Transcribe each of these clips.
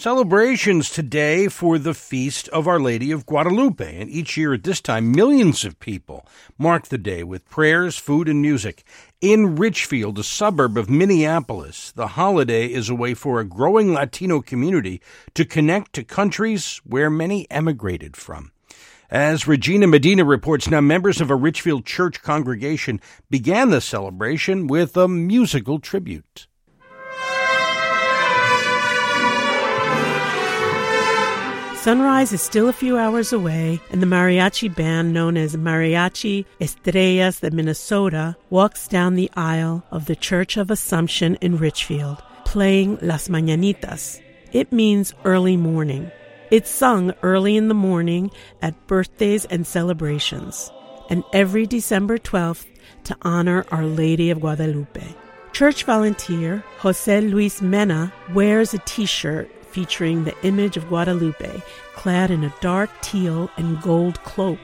Celebrations today for the Feast of Our Lady of Guadalupe, and each year at this time, millions of people mark the day with prayers, food, and music. In Richfield, a suburb of Minneapolis, the holiday is a way for a growing Latino community to connect to countries where many emigrated from. As Regina Medina reports, now members of a Richfield church congregation began the celebration with a musical tribute. Sunrise is still a few hours away, and the mariachi band known as Mariachi Estrellas de Minnesota walks down the aisle of the Church of Assumption in Richfield, playing Las Mañanitas. It means early morning. It's sung early in the morning at birthdays and celebrations, and every December 12th to honor Our Lady of Guadalupe. Church volunteer Jose Luis Mena wears a t shirt featuring the image of Guadalupe, clad in a dark teal and gold cloak.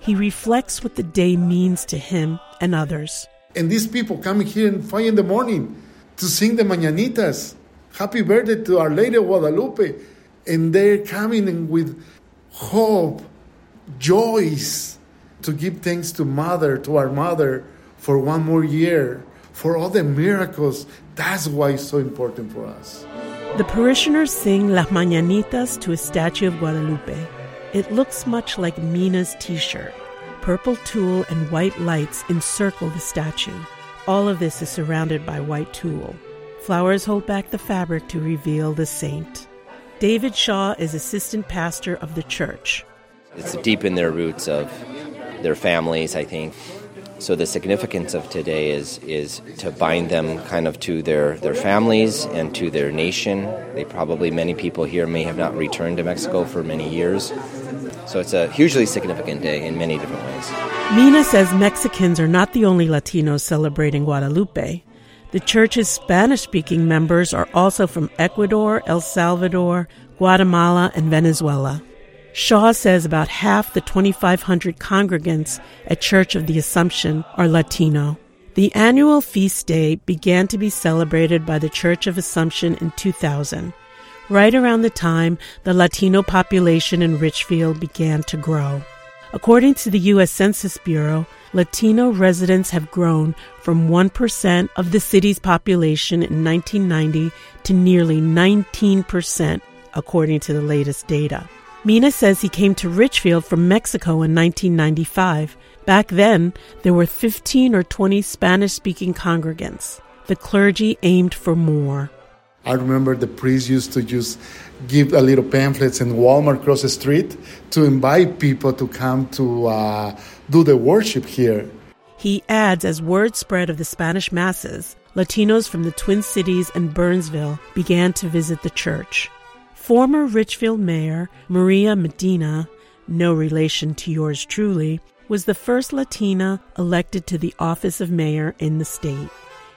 He reflects what the day means to him and others. And these people coming here at 5 in the morning to sing the mañanitas. Happy birthday to Our Lady of Guadalupe. And they're coming with hope, joys, to give thanks to Mother, to our Mother, for one more year, for all the miracles. That's why it's so important for us. The parishioners sing Las Mañanitas to a statue of Guadalupe. It looks much like Mena's t shirt. Purple tulle and white lights encircle the statue. All of this is surrounded by white tulle. Flowers hold back the fabric to reveal the saint. David Shaw is assistant pastor of the church. It's deep in their roots of their families, I think. So the significance of today is is to bind them kind of to their, their families and to their nation. They probably many people here may have not returned to Mexico for many years. So it's a hugely significant day in many different ways. Mena says Mexicans are not the only Latinos celebrating Guadalupe. The church's Spanish speaking members are also from Ecuador, El Salvador, Guatemala, and Venezuela. Shaw says about half the 2,500 congregants at Church of the Assumption are Latino. The annual feast day began to be celebrated by the Church of Assumption in 2000, right around the time the Latino population in Richfield began to grow. According to the U.S. Census Bureau, Latino residents have grown from 1% of the city's population in 1990 to nearly 19%, according to the latest data. Mena says he came to Richfield from Mexico in 1995. Back then, there were 15 or 20 Spanish speaking congregants. The clergy aimed for more. I remember the priest used to just give a little pamphlets in Walmart across the street to invite people to come to uh, do the worship here. He adds as word spread of the Spanish masses, Latinos from the Twin Cities and Burnsville began to visit the church. Former Richfield Mayor Maria Medina, no relation to yours truly, was the first Latina elected to the office of mayor in the state.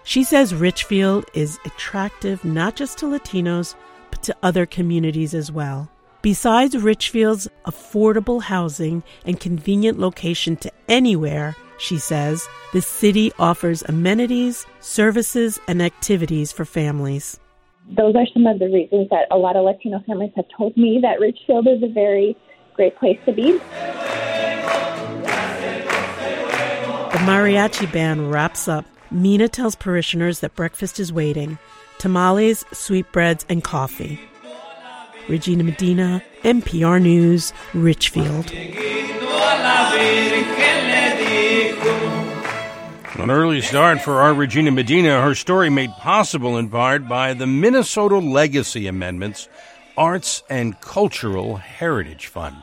She says Richfield is attractive not just to Latinos, but to other communities as well. Besides Richfield's affordable housing and convenient location to anywhere, she says, the city offers amenities, services, and activities for families those are some of the reasons that a lot of Latino families have told me that Richfield is a very great place to be. The mariachi band wraps up. Mena tells parishioners that breakfast is waiting tamales, sweetbreads, and coffee. Regina Medina, NPR News, Richfield. An early start for our Regina Medina, her story made possible in part by the Minnesota Legacy Amendments Arts and Cultural Heritage Fund.